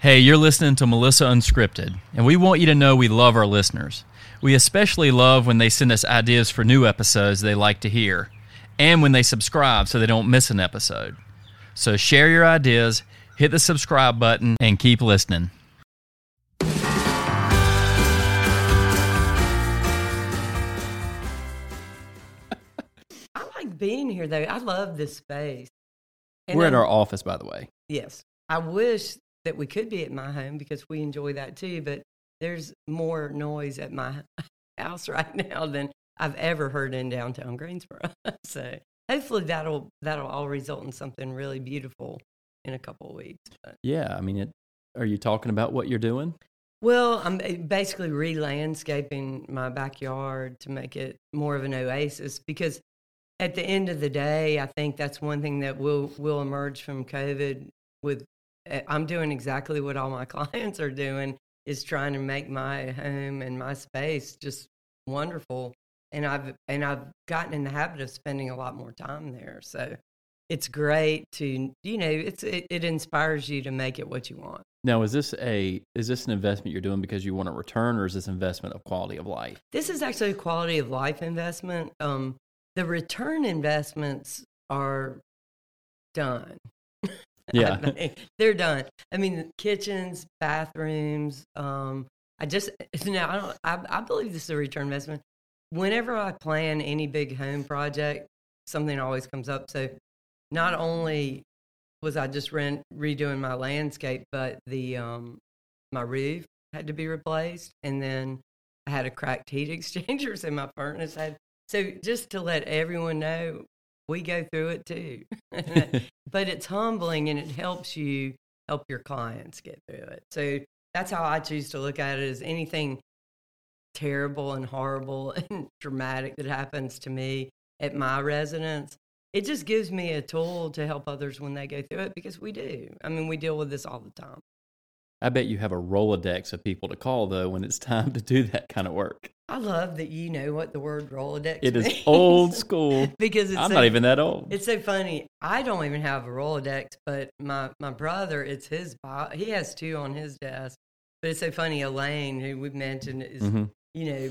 Hey, you're listening to Melissa Unscripted, and we want you to know we love our listeners. We especially love when they send us ideas for new episodes they like to hear, and when they subscribe so they don't miss an episode. So share your ideas, hit the subscribe button, and keep listening. I like being here though. I love this space. And We're at I'm- our office, by the way. Yes. I wish that we could be at my home because we enjoy that too, but there's more noise at my house right now than I've ever heard in downtown Greensboro. so hopefully that'll that'll all result in something really beautiful in a couple of weeks. But, Yeah, I mean, it, are you talking about what you're doing? well, I'm basically re-landscaping my backyard to make it more of an oasis because at the end of the day, I think that's one thing that will will emerge from COVID. With eh, I'm doing exactly what all my clients are doing is trying to make my home and my space just wonderful. And I've and I've gotten in the habit of spending a lot more time there. So it's great to you know it's it, it inspires you to make it what you want. Now, is this a is this an investment you're doing because you want a return, or is this investment of quality of life? This is actually a quality of life investment. Um, the return investments are done. I Yeah. think. they're done. I mean, kitchens, bathrooms. Um, I just now I don't. I, I believe this is a return investment. Whenever I plan any big home project, something always comes up. So, not only was I just re- redoing my landscape, but the um, my roof had to be replaced, and then I had a cracked heat exchanger, so my furnace had. So just to let everyone know, we go through it too. but it's humbling and it helps you help your clients get through it. So that's how I choose to look at it as anything terrible and horrible and dramatic that happens to me at my residence. It just gives me a tool to help others when they go through it because we do. I mean, we deal with this all the time. I bet you have a Rolodex of people to call though when it's time to do that kind of work. I love that you know what the word Rolodex is. It is means. old school. because it's I'm so- not even that old. It's so funny. I don't even have a Rolodex, but my my brother, it's his. He has two on his desk. But it's so funny. Elaine, who we've mentioned, is Mhm. you know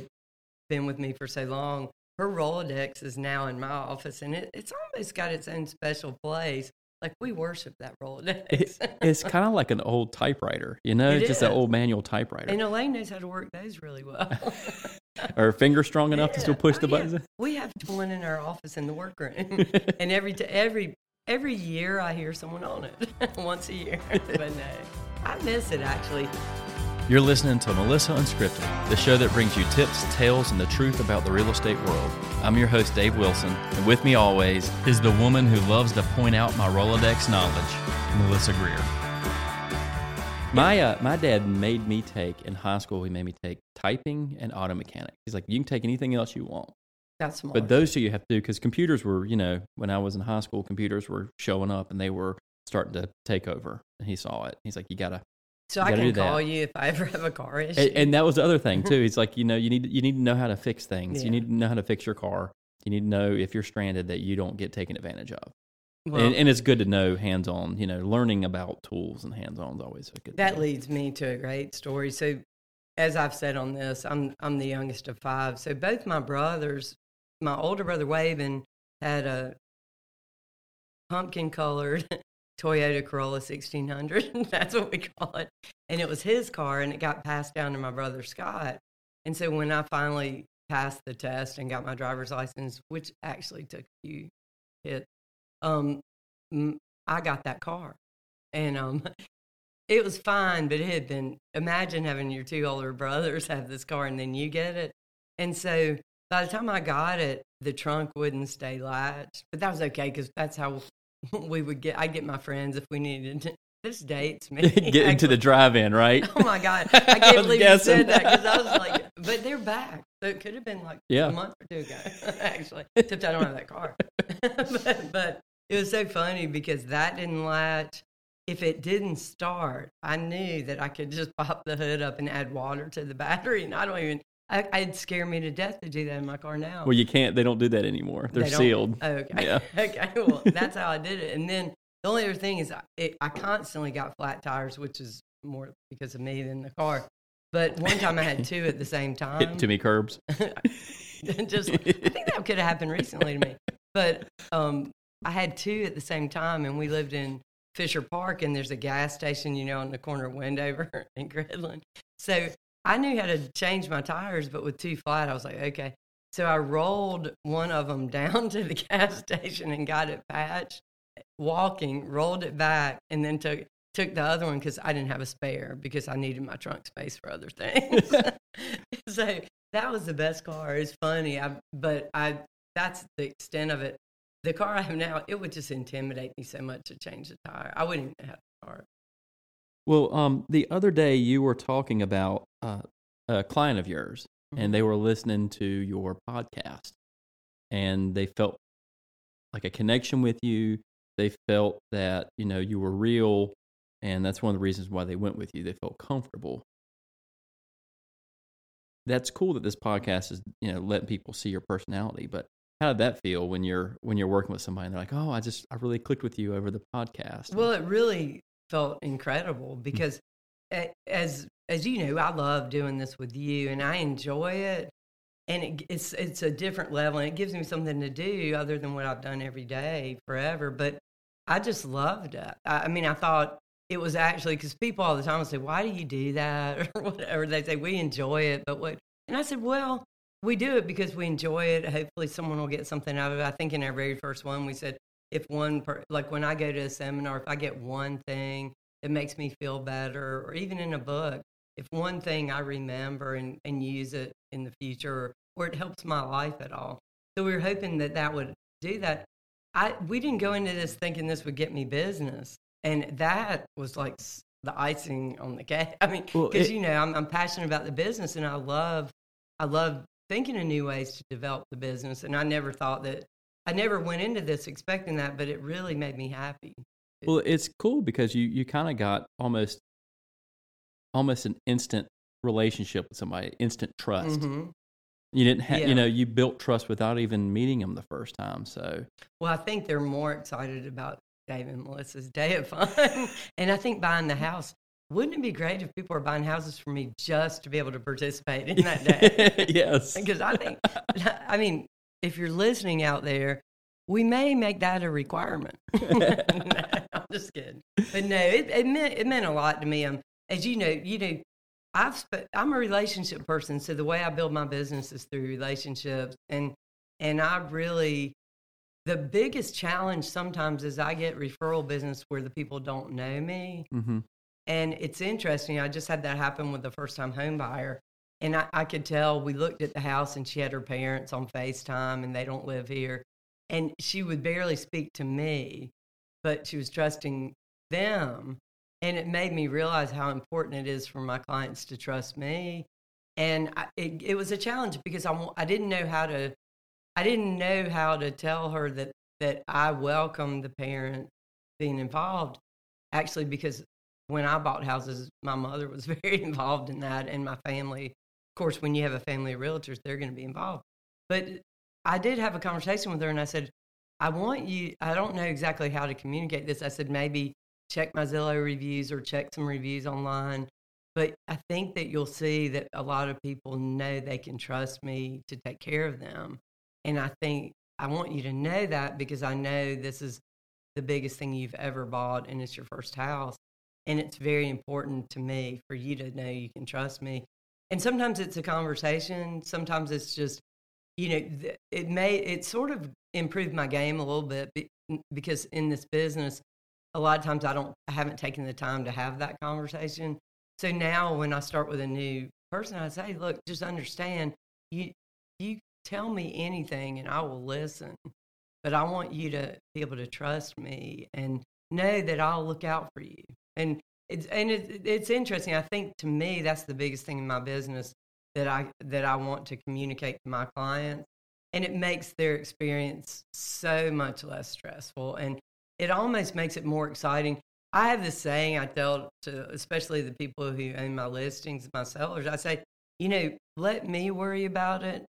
been with me for so long. Her Rolodex is now in my office, and it, it's almost got its own special place. Like we worship that Rolodex. It- it's kind of like an old typewriter, you know, It just an old manual typewriter. and Elaine knows how to work those really well. Or finger strong enough to still push Oh, the yeah. buttons. We have one in our office in the workroom, and every t- every every year I hear someone on it once a year. but no, I miss it actually. You're listening to Melissa Unscripted, the show that brings you tips, tales, and the truth about the real estate world. I'm your host, Dave Wilson, and with me always is the woman who loves to point out my Rolodex knowledge, Melissa Greer. My uh, my dad made me take in high school. He made me take typing and auto mechanics. He's like, you can take anything else you want, That's smart. but those two you have to do because computers were, you know, when I was in high school, computers were showing up and they were starting to take over. And he saw it. He's like, you gotta so you I gotta can do that. call you if I ever have a car issue. and, and that was the other thing too. He's like, you know, you need you need to know how to fix things. You need to know how to fix your car. You need to know if you're stranded that you don't get taken advantage of. Well, and, and it's good to know hands on. You know, learning about tools and hands on is always a good. that thing. leads me to a great story. So, as I've said on this, I'm I'm the youngest of five. So both my brothers, my older brother Waven had a pumpkin colored Toyota Corolla 1600. That's what we call it. And it was his car, and it got passed down to my brother Scott. And so when I finally passed the test and got my driver's license, which actually took a few hits, um, I got that car, and um, it was fine. But it had been imagine having your two older brothers have this car, and then you get it. And so by the time I got it, the trunk wouldn't stay latched, but that was okay because that's how we would get. I get my friends if we needed. To, this dates me. Get into the drive-in, right? Oh my god! I I can't was believe guessing. you said that because I was like, but they're back. So it could have been like Yeah. a month or two ago, actually. Except I don't have that car. but, but it was so funny because that didn't latch. If it didn't start, I knew that I could just pop the hood up and add water to the battery, and I don't even. I, it'd scare me to death to do that in my car now. Well, you can't. They don't do that anymore. They're They sealed. Okay. Yeah. okay. Well, that's how I did it. And then the only other thing is, I, it, I constantly got flat tires, which is more because of me than the car. But one time I had two at the same time. Hit too many curbs. Just, I think that could have happened recently to me. But um, I had two at the same time, and we lived in Fisher Park, and there's a gas station, you know, on the corner of Wendover and Gridland. So I knew how to change my tires, but with two flat, I was like, okay. So I rolled one of them down to the gas station and got it patched, walking, rolled it back, and then took took the other one because I didn't have a spare because I needed my trunk space for other things. so that was the best car. It's funny, I, but I that's the extent of it. The car I have now, it would just intimidate me so much to change the tire. I wouldn't have the car. Well, um, the other day you were talking about uh, a client of yours, mm-hmm. and they were listening to your podcast, and they felt like a connection with you. They felt that you know you were real, and that's one of the reasons why they went with you. They felt comfortable. That's cool that this podcast is you know letting people see your personality, but how did that feel when you're when you're working with somebody and they're like, "Oh, I just I really clicked with you over the podcast." Well, it really felt incredible because as as you know, I love doing this with you and I enjoy it. And it, it's it's a different level and it gives me something to do other than what I've done every day forever. But I just loved it. I, I mean, I thought it was actually because people all the time say, "Why do you do that?" or whatever. They say we enjoy it, but what? And I said, "Well, we do it because we enjoy it. Hopefully, someone will get something out of it." I think in our very first one, we said, "If one, per, like when I go to a seminar, if I get one thing that makes me feel better, or even in a book, if one thing I remember and, and use it in the future, or it helps my life at all." So we were hoping that that would do that. I we didn't go into this thinking this would get me business and that was like the icing on the cake. I mean, because well, you know, I'm, I'm passionate about the business, and I love, I love thinking of new ways to develop the business. And I never thought that, I never went into this expecting that, but it really made me happy. Well, it's cool because you you kind of got almost, almost an instant relationship with somebody, instant trust. Mm-hmm. You didn't have, yeah. you know, you built trust without even meeting them the first time. So, well, I think they're more excited about Dave and Melissa's day of fun. and I think buying the house, wouldn't it be great if people were buying houses for me just to be able to participate in that day? yes. Because I think, I mean, if you're listening out there, we may make that a requirement. no, I'm just kidding. But no, it, it, meant it meant a lot to me. Um, as you know, you know, I've sp- I'm a relationship person, so the way I build my business is through relationships, and and I really the biggest challenge sometimes is I get referral business where the people don't know me. Mm-hmm. And it's interesting. I just had that happen with the first time home buyer. And I, I, could tell we looked at the house and she had her parents on FaceTime and they don't live here. And she would barely speak to me, but she was trusting them. And it made me realize how important it is for my clients to trust me. And I, it, it was a challenge because I, I didn't know how to I didn't know how to tell her that that I welcome the parent being involved. Actually, because when I bought houses, my mother was very involved in that, and my family. Of course, when you have a family of realtors, they're going to be involved. But I did have a conversation with her, and I said, "I want you. I don't know exactly how to communicate this." I said, "Maybe check my Zillow reviews or check some reviews online." But I think that you'll see that a lot of people know they can trust me to take care of them. And I think I want you to know that because I know this is the biggest thing you've ever bought and it's your first house. And it's very important to me for you to know you can trust me. And sometimes it's a conversation, sometimes it's just, you know, it may, it sort of improved my game a little bit because in this business, a lot of times I don't, I haven't taken the time to have that conversation. So now when I start with a new person, I say, look, just understand you, you tell me anything and I will listen. But I want you to be able to trust me and know that I'll look out for you. And it's and it, it's interesting. I think to me that's the biggest thing in my business that I that I want to communicate to my clients, and it makes their experience so much less stressful, and it almost makes it more exciting. I have this saying I tell to especially the people who own my listings, my sellers. I say, you know, let me worry about it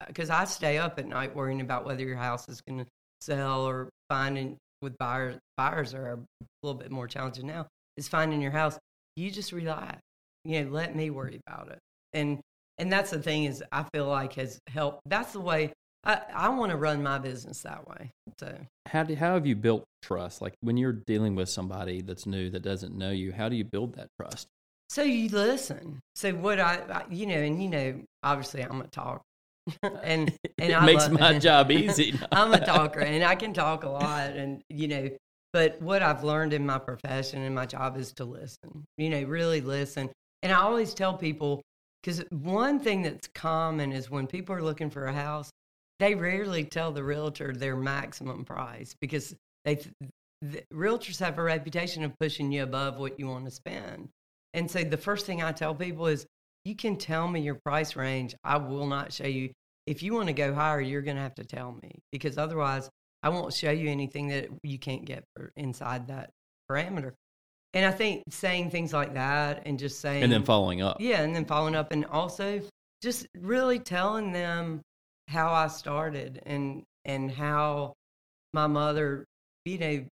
uh, because I stay up at night worrying about whether your house is going to sell or finding with buyers. Buyers are a little bit more challenging now. Is finding your house. you just relax. You know, let me worry about it. And and that's the thing is I feel like has helped. That's the way I, I want to run my business that way. So how do how have you built trust? Like when you're dealing with somebody that's new that doesn't know you, how do you build that trust? So you listen. So what I, I you know, and you know, obviously I'm a talker. and and it I makes my job easy. I'm a talker and I can talk a lot and you know, but what I've learned in my profession and my job is to listen. You know, really listen. And I always tell people cuz one thing that's common is when people are looking for a house, they rarely tell the realtor their maximum price because they the realtors have a reputation of pushing you above what you want to spend. And so the first thing I tell people is you can tell me your price range. I will not show you. If you want to go higher, you're going to have to tell me because otherwise I won't show you anything that you can't get for inside that parameter. And I think saying things like that and just saying and then following up. yeah, and then following up and also just really telling them how I started and and how my mother, you know,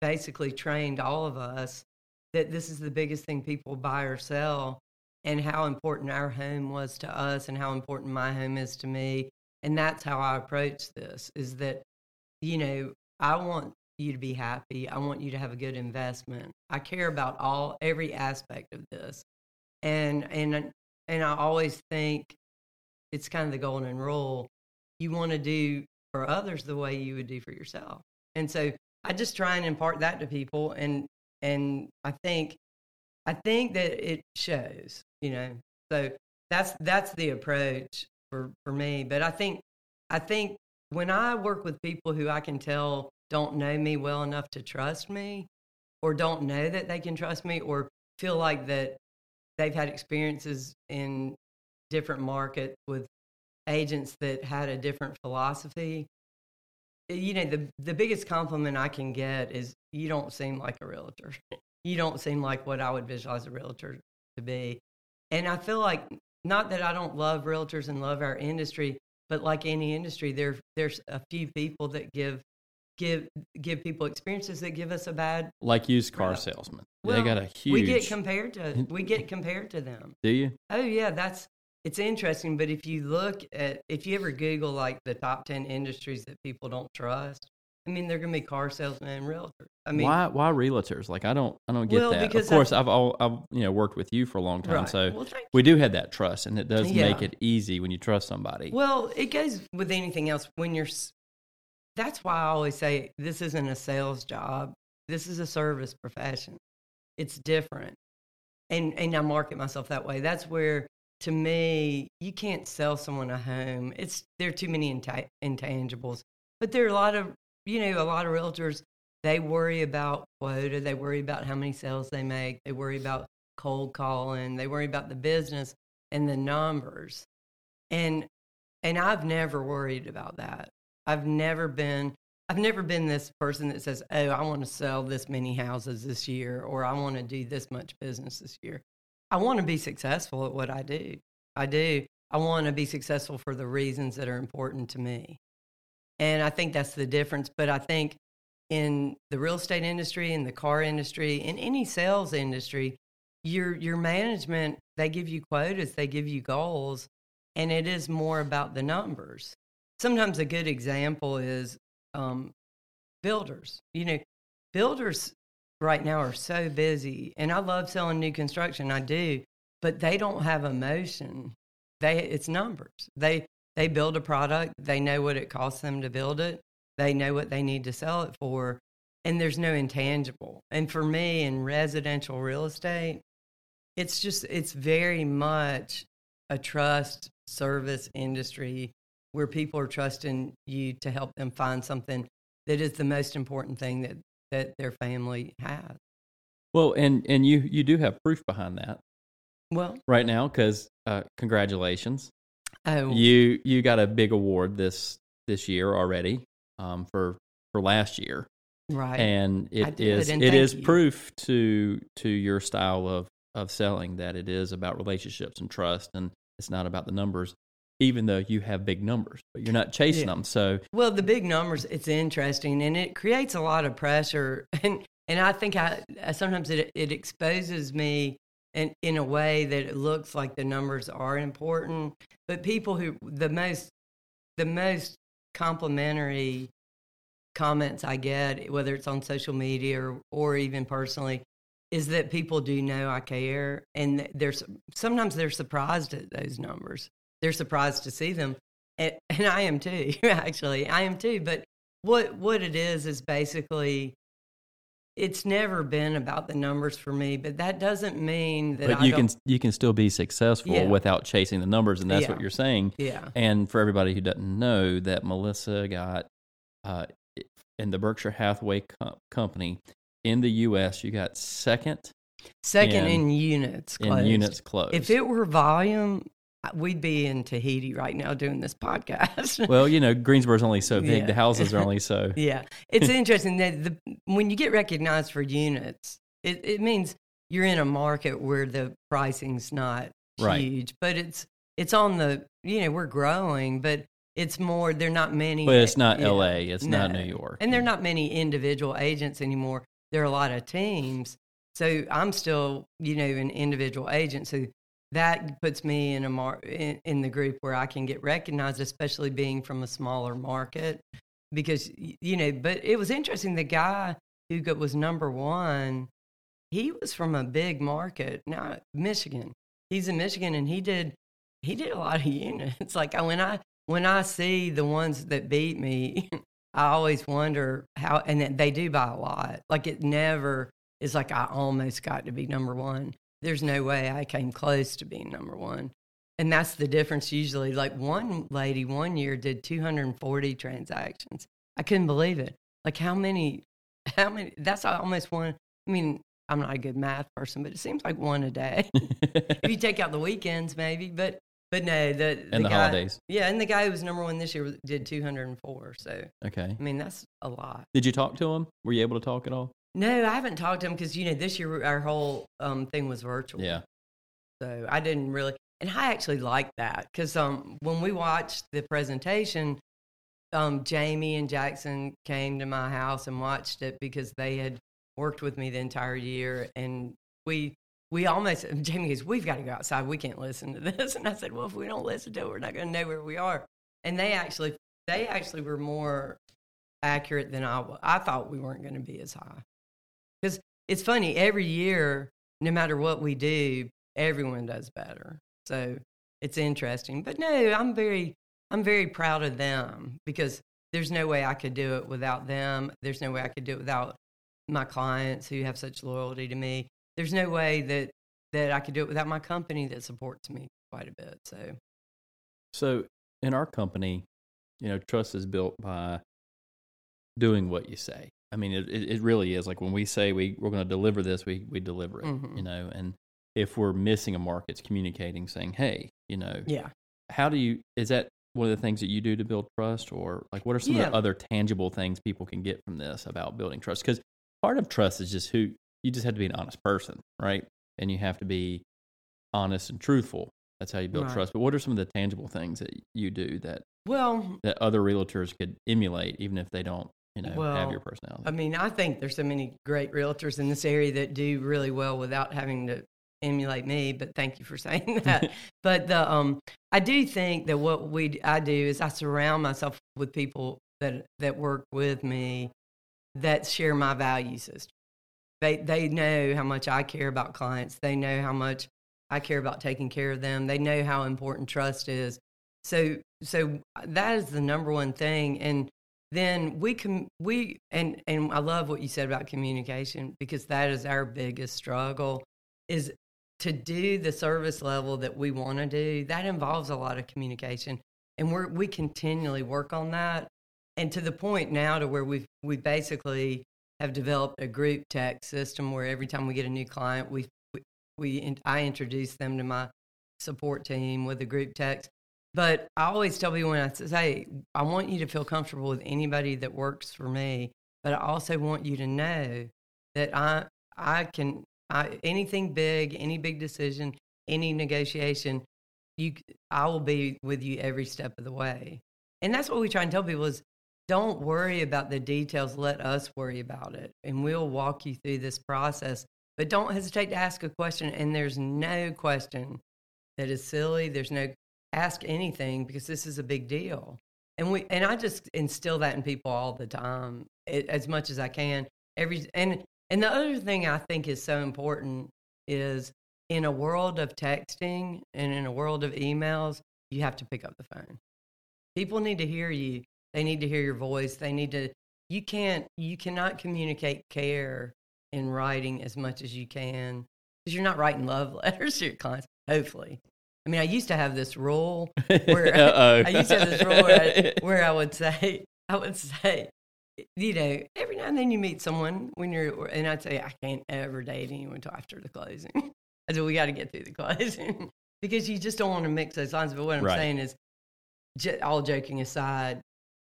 basically trained all of us that this is the biggest thing people buy or sell and how important our home was to us and how important my home is to me. And that's how I approach this is that, you know, I want you to be happy. I want you to have a good investment. I care about all every aspect of this. And and and I always think it's kind of the golden rule. You want to do for others the way you would do for yourself. And so I just try and impart that to people and and I think I think that it shows, you know. So that's that's the approach for for me, but I think I think when I work with people who I can tell don't know me well enough to trust me or don't know that they can trust me or feel like that they've had experiences in different markets with agents that had a different philosophy eh, you know the the biggest compliment I can get is you don't seem like a realtor. You don't seem like what I would visualize a realtor to be. And I feel like not that I don't love realtors and love our industry, but like any industry, there there's a few people that give give give people experiences that give us a bad. Like used car Right. salesmen. Well, they got a huge We get compared to we get compared to them. Do you? Oh yeah, that's it's interesting. But if you look at if you ever Google like the top ten industries that people don't trust, I mean they're gonna be car salesmen and realtors. I mean, why why realtors? Like I don't I don't get Well, that. Of course, I- I've all I've you know worked with you for a long time, right. so well, we do have that trust, and it does Yeah. make it easy when you trust somebody. Well, it goes with anything else. When you're, that's why I always say this isn't a sales job. This is a service profession. It's different, and and I market myself that way. That's where, to me, you can't sell someone a home. It's there are too many inta- intangibles. But there are a lot of you know a lot of realtors. They worry about quota. They worry about how many sales they make. They worry about cold calling. They worry about the business and the numbers. And and I've never worried about that. I've never been I've never been this person that says, "Oh, I want to sell this many houses this year or I want to do this much business this year." I want to be successful at what I do. I do. I want to be successful for the reasons that are important to me. And I think that's the difference, but I think in the real estate industry, in the car industry, in any sales industry, your your management, they give you quotas, they give you goals, and it is more about the numbers. Sometimes a good example is um, builders. You know, builders right now are so busy, and I love selling new construction. I do, but they don't have emotion. They it's numbers. They they build a product. They know what it costs them to build it. They know what they need to sell it for, and there's no intangible. And for me, in residential real estate, it's just it's very much a trust service industry where people are trusting you to help them find something that is the most important thing that that their family has. well, and and you you do have proof behind that Well, right now because uh, congratulations, oh, you you got a big award this this year already um, for for last year. right. and it did, is and it thank you. proof to to your style of of selling that it is about relationships and trust and it's not about the numbers even though you have big numbers but you're not chasing Yeah. them so Well, the big numbers, it's interesting and it creates a lot of pressure. And and I think I, I sometimes it it exposes me in in a way that it looks like the numbers are important, but people who the most the most complimentary comments I get, whether it's on social media or, or even personally, is that people do know I care, and there's sometimes they're surprised at those numbers. They're surprised to see them, and, and I am too. Actually, I am too. But what what it is is basically it's never been about the numbers for me, but that doesn't mean that. But I you can you can still be successful Yeah. without chasing the numbers, and that's Yeah. what you're saying. Yeah. And for everybody who doesn't know, that Melissa got uh, in the Berkshire Hathaway co- company in the U.S., you got second Second in- in, units. in units closed. If it were volume, we'd be in Tahiti right now doing this podcast. well, you know, Greensboro's only so big; Yeah. the houses are only so. yeah, it's interesting that the when you get recognized for units, it, it means you're in a market where the pricing's not Right. huge, but it's it's on the you know we're growing, but it's more. There are not many. But it's not. L.A. It's not New York, and there are not many individual agents anymore. There are a lot of teams. So I'm still, you know, an individual agent. So that puts me in a mar- in, in the group where I can get recognized, especially being from a smaller market. Because you know, but it was interesting. The guy who was number one, he was from a big market, not Michigan. He's in Michigan, and he did he did a lot of units. Like when I when I see the ones that beat me, I always wonder how, and they do buy a lot. Like it never is like I almost got to be number one. There's no way I came close to being number one. And that's the difference usually. Like one lady one year did 240 transactions. I couldn't believe it. Like how many, how many, that's almost one. I mean, I'm not a good math person, but it seems like one a day. if you take out the weekends, maybe, but, but no, the, and the guy, holidays. Yeah. And the guy who was number one this year did 204. So, Okay. I mean, that's a lot. Did you talk to him? Were you able to talk at all? No, I haven't talked to him because you know this year our whole um, thing was virtual. Yeah. So I didn't really, and I actually liked that because um, when we watched the presentation, um, Jamie and Jackson came to my house and watched it because they had worked with me the entire year, and we we almost Jamie goes, "We've got to go outside. We can't listen to this." And I said, "Well, if we don't listen to it, we're not going to know where we are." And they actually they actually were more accurate than I. I thought we weren't going to be as high because it's funny every year, no matter what we do, everyone does better. So it's interesting. But no, I'm very I'm very proud of them because there's no way I could do it without them. There's no way I could do it without my clients who have such loyalty to me. There's no way that that I could do it without my company that supports me quite a bit. So So in our company, you know, trust is built by doing what you say. I mean, it, it really is. Like when we say we, we're going to deliver this, we, we deliver it, Mhm. you know, and if we're missing a mark, it's communicating saying, Hey, you know, yeah. how do you, is that one of the things that you do to build trust or like what are some of the other tangible things people can get from this about building trust? Cause part of trust is just who you just have to be an honest person, right? And you have to be honest and truthful. That's how you build Right. trust. But what are some of the tangible things that you do that Well, that other realtors could emulate, even if they don't, you know, have Well, your personality. I mean, I think there's so many great realtors in this area that do really well without having to emulate me. But thank you for saying that. but the um, I do think that what we I do is I surround myself with people that that work with me that share my value system. They they know how much I care about clients. They know how much I care about taking care of them. They know how important trust is. So so that is the number one thing. And then we can we and and I love what you said about communication because that is our biggest struggle is to do the service level that we want to do. That involves a lot of communication, and we're we continually work on that. And to the point now to where we've we basically have developed a group text system where every time we get a new client, we we, we I introduce them to my support team with a group text. But I always tell people when I say, I want you to feel comfortable with anybody that works for me, but I also want you to know that I I can I anything big, any big decision, any negotiation, you I will be with you every step of the way. And that's what we try and tell people is don't worry about the details. Let us worry about it, and we'll walk you through this process. But don't hesitate to ask a question. And there's no question that is silly. There's no ask anything because this is a big deal. And we and I just instill that in people all the time, it, as much as I can. Every and and the other thing I think is so important is in a world of texting and in a world of emails, you have to pick up the phone. People need to hear you. They need to hear your voice. They need to you can't you cannot communicate care in writing as much as you can because you're not writing love letters to your clients, hopefully. I mean, I used to have this rule where I used to have this rule where I, where I would say, I would say, you know, every now and then you meet someone when you're, and I'd say, I can't ever date anyone until after the closing. I said, we got to get through the closing because you just don't want to mix those lines. But what I'm Right. saying is, j- all joking aside,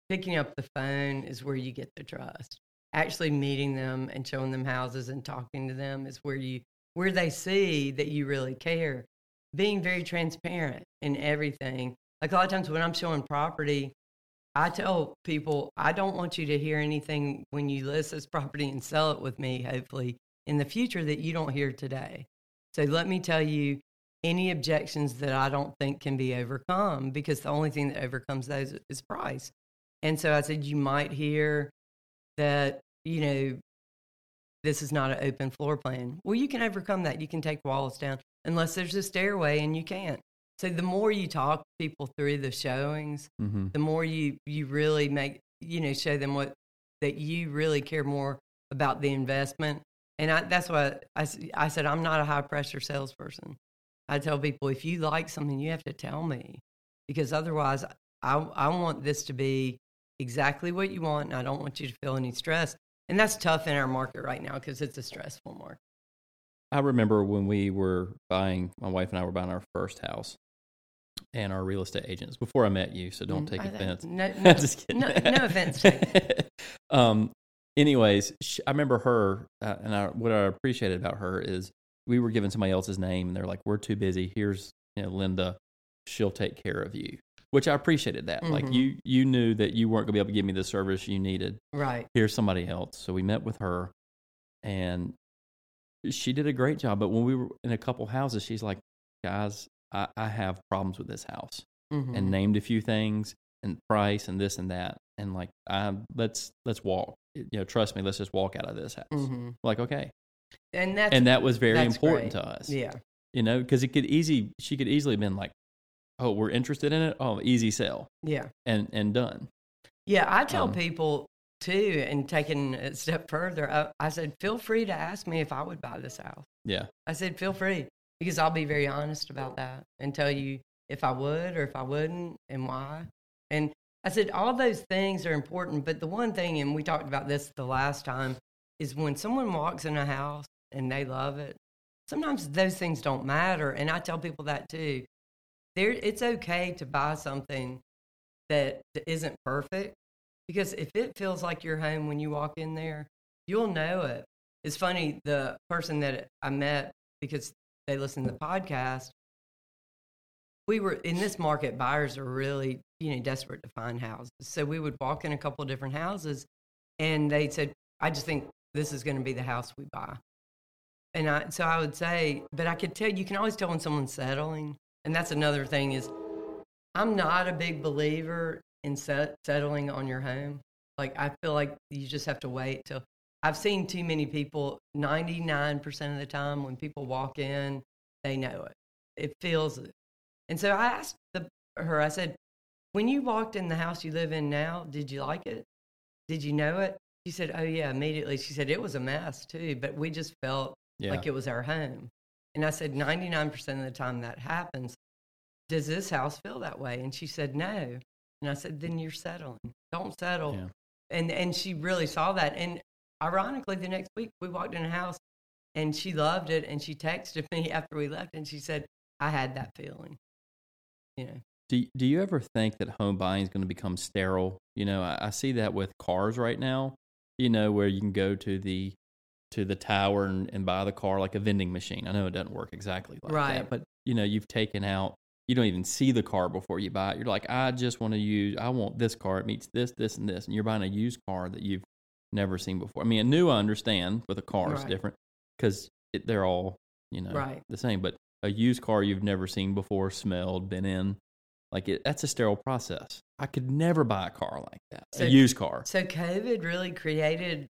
picking up the phone is where you get the trust. Actually meeting them and showing them houses and talking to them is where you where they see that you really care. Being very transparent in everything. Like a lot of times when I'm showing property, I tell people I don't want you to hear anything when you list this property and sell it with me, hopefully in the future that you don't hear today. So let me tell you any objections that I don't think can be overcome because the only thing that overcomes those is price. And so I said, you might hear that, you know, this is not an open floor plan. Well, you can overcome that. You can take walls down unless there's a stairway and you can't. So the more you talk people through the showings, hmm the more you you really make you know show them what that you really care more about the investment. And I, that's what I said i'm not a high pressure salesperson. I tell people if you like something you have to tell me because otherwise i, I want this to be exactly what you want and i don't want you to feel any stress. And that's tough in our market right now because it's a stressful market I remember when we were buying, my wife and I were buying our first house, and our real estate agents before I met you, so don't Mm, take I- offense. no, no, Just kidding. no, no offense um, anyways, sh I remember her, uh, and I, what I appreciated about her is we were given somebody else's name, and they're like, "We're too busy. Here's you know, Linda. She'll take care of you." Which I appreciated that. Like Mhm. you, you knew that you weren't gonna be able to give me the service you needed. right Here's somebody else. So we met with her, and she did a great job. But when we were in a couple houses, she's like, "Guys, I, I have problems with this house." Mhm. and named a few things and price and this and that and like um let's let's walk you know trust me let's just walk out of this house Mhm. like okay and that's and that was very important great. to us yeah you know because it could easy she could easily have been like oh we're interested in it oh easy sell yeah and and done Yeah, I tell Um, people too, and taking a step further, I, I said, feel free to ask me if I would buy this house. yeah I said, feel free, because I'll be very honest about that and tell you if I would or if I wouldn't and why. And I said, all those things are important. But the one thing, and we talked about this the last time, is when someone walks in a house and they love it, sometimes those things don't matter. And I tell people that too. There, it's okay to buy something that isn't perfect because if it feels like your home when you walk in there, you'll know it. It's funny, the person that I met because they listen to the podcast, we were in this market, buyers are really, you know, desperate to find houses. So we would walk in a couple of different houses and they said, I just think this is going to be the house we buy. And I, so I would say, but I could tell, you can always tell when someone's settling. And that's another thing is I'm not a big believer in set, settling on your home. Like I feel like you just have to wait till I've seen too many people 99% of the time when people walk in, they know it. It feels it. And so I asked the, her, I said, when you walked in the house you live in now, did you like it? Did you know it? She said, oh yeah, immediately. She said, it was a mess too, but we just felt yeah like it was our home. And I said, 99% of the time that happens, does this house feel that way? And she said, no. And I said, then you're settling. Don't settle. Yeah. And, and she really saw that. And ironically, the next week we walked in a house and she loved it. And she texted me after we left and she said, I had that feeling. You know, do, do you ever think that home buying is going to become sterile you know I, I see that with cars right now you know where you can go to the to the tower and, and buy the car like a vending machine i know it doesn't work exactly like Right. that but you know you've taken out you don't even see the car before you buy it. You're like, I just want to use, I want this car. It meets this, this, and this. And you're buying a used car that you've never seen before. I mean, a new I understand but a car is different because they're all, you know, Right. the same. But a used car you've never seen before, smelled, been in, like it, that's a sterile process. I could never buy a car like that, So- a used car. So COVID really created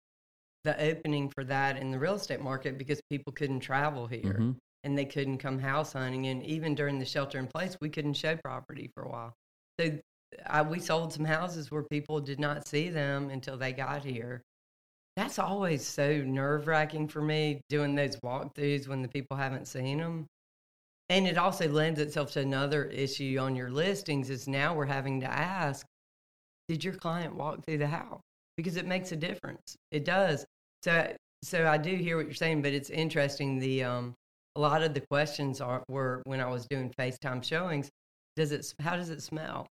the opening for that in the real estate market because people couldn't travel here Mhm. And they couldn't come house hunting. And even during the shelter in place, we couldn't show property for a while. So I, we sold some houses where people did not see them until they got here. That's always so nerve wracking for me doing those walkthroughs when the people haven't seen them. And it also lends itself to another issue on your listings is now we're having to ask, did your client walk through the house? Because it makes a difference. It does. So so I do hear what you're saying, but it's interesting. The um a lot of the questions are were when I was doing FaceTime showings, does it how does it smell?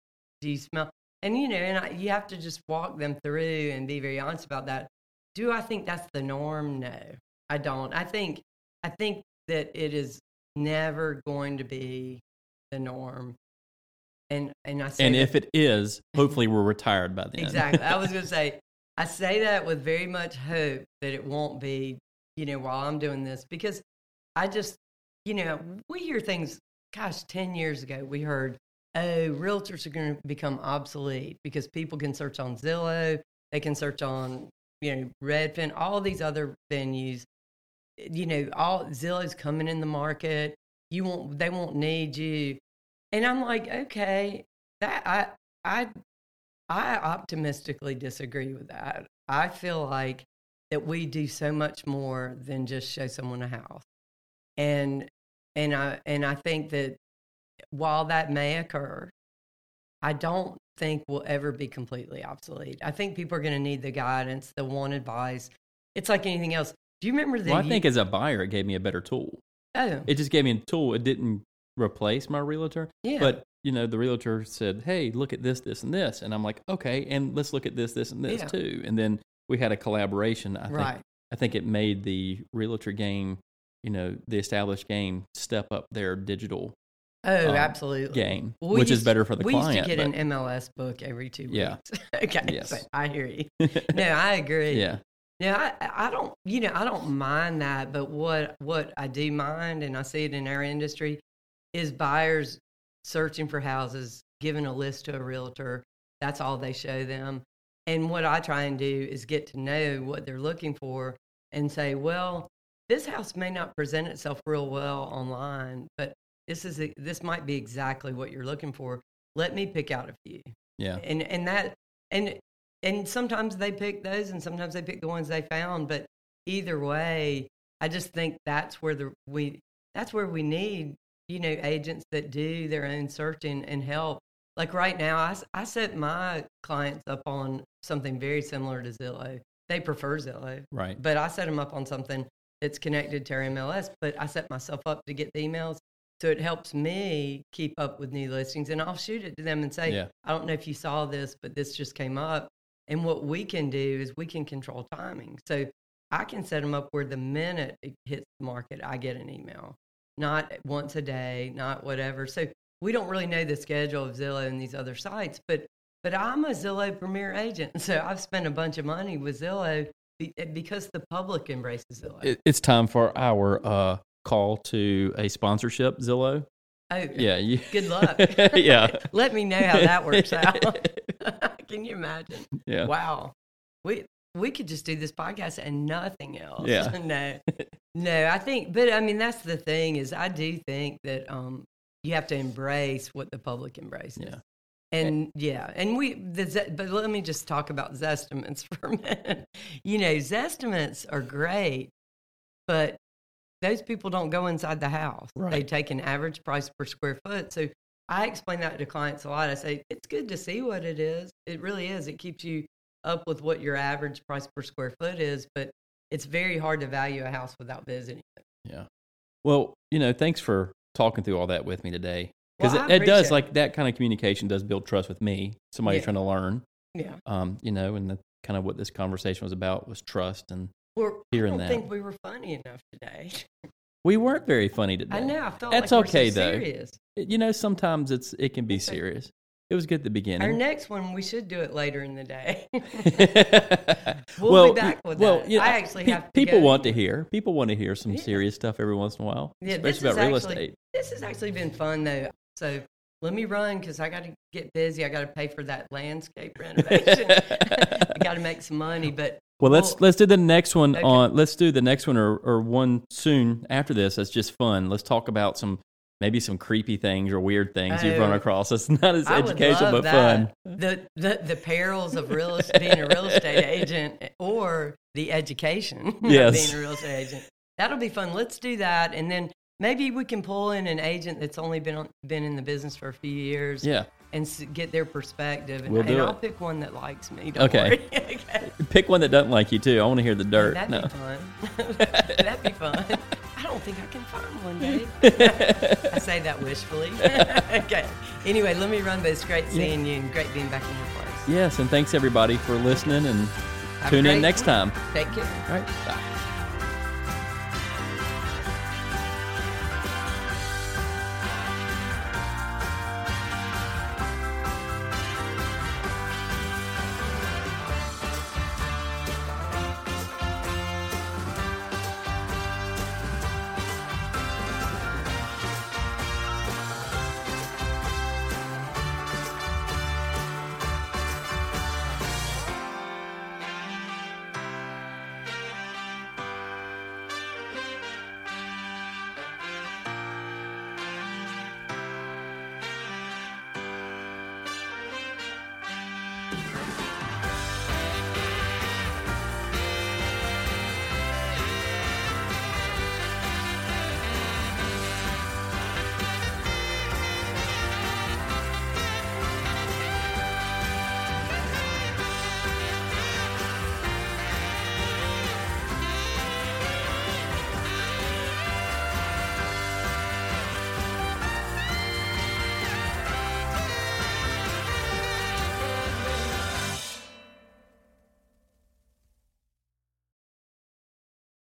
Do you smell and you know, and I, you have to just walk them through and be very honest about that. Do I think that's the norm? No, I don't. I think I think that it is never going to be the norm. And and I And that- if it is, hopefully we're retired by then. Exactly. I was going to say, I say that with very much hope that it won't be, you know, while I'm doing this, because I just, you know, we hear things, gosh, 10 years ago, we heard, oh, realtors are going to become obsolete because people can search on Zillow, they can search on, you know, Redfin, all these other venues. You know, all Zillow's coming in the market. You won't, they won't need you. And I'm like, okay, that I, I I optimistically disagree with that. I feel like that we do so much more than just show someone a house. And and I and I think that while that may occur, I don't think will ever be completely obsolete. I think people are going to need the guidance, the one advice. It's like anything else. Do you remember the Well, I think as a buyer, it gave me a better tool. oh It just gave me a tool. It didn't replace my realtor, yeah but you know, the realtor said, "Hey, look at this, this, and this," and I'm like, "Okay," and let's look at this, this, and this Yeah. too. And then we had a collaboration. I think I think it made the realtor game, you know, the established game step up their digital oh um, absolutely game, we which is better for the we client. used to get but- an MLS book every two Yeah. weeks. okay, Yes. I hear you. No, I agree. yeah, No, I, I don't. You know, I don't mind that. But what what I do mind, and I see it in our industry, is buyers searching for houses, giving a list to a realtor. That's all they show them. And what I try and do is get to know what they're looking for and say, well, this house may not present itself real well online, but this is a, this might be exactly what you're looking for. Let me pick out a few yeah, and and that and and sometimes they pick those and sometimes they pick the ones they found but either way i just think that's where the we that's where we need you know agents that do their own searching and help like right now I, I set my clients up on something very similar to zillow they prefer zillow right. but i set them up on something that's connected to our mls but i set myself up to get the emails so it helps me keep up with new listings and I'll shoot it to them and say, Yeah. I don't know if you saw this, but this just came up. And what we can do is we can control timing. So I can set them up where the minute it hits the market, I get an email, not once a day, not whatever. So we don't really know the schedule of Zillow and these other sites, but but I'm a Zillow Premier agent, so I've spent a bunch of money with Zillow because the public embraces Zillow. It, it's time for our uh, call to a sponsorship, Zillow. oh, Yeah, you, Good luck. yeah, Let me know how that works out. Can you imagine? yeah. Wow. We we could just do this podcast and nothing else. Yeah. no. No, I think but I mean that's the thing is I do think that um you have to embrace what the public embraces. Yeah. And yeah, and we the but let me just talk about Zestimates for a minute. You know, Zestimates are great, but those people don't go inside the house. They take an average price per square foot. So I explain that to clients a lot. I say it's good to see what it is. It really is. It keeps you up with what your average price per square foot is, but it's very hard to value a house without visiting. it. Yeah. Well, you know, thanks for talking through all that with me today. Because Well, it, it does, like, that kind of communication does build trust with me, somebody Yeah. trying to learn, Yeah. um, you know, and the, kind of what this conversation was about was trust. And Well, Hearing I don't that. think we were funny enough today. We weren't very funny today. I know. I felt That's like okay we're so though. serious. You know, sometimes it's it can be It's serious. It was good at the beginning. Our next one, we should do it later in the day. we'll We'll be back with that. You know, I actually pe- have to people go. want to hear. People want to hear some Yeah. serious stuff every once in a while, Yeah, especially about is real estate. This has actually been fun though. So let me run because I got to get busy. I got to pay for that landscape renovation. I got to make some money, but Well, let's Well, let's do the next one okay. on. Let's do the next one or, or one soon after this. That's just fun. Let's talk about some maybe some creepy things or weird things you've run Oh. across. It's not as I educational but fun. The, the the perils of real est- being a real estate agent eh, or the education Yes. of being a real estate agent. That'll be fun. Let's do that, and then maybe we can pull in an agent that's only been on, been in the business for a few years. Yeah, And s- get their perspective, and, We'll do and it. I'll pick one that likes me. Don't Okay. worry. okay. pick one that doesn't like you too. I want to hear the dirt. That'd no. be fun. That'd be fun. I don't think I can find one, Dave. I say that wishfully. okay. Anyway, let me run, but it's great seeing you and great being back in your place. Yes, and thanks everybody for listening and Have tune in next time. Take care. All right, bye.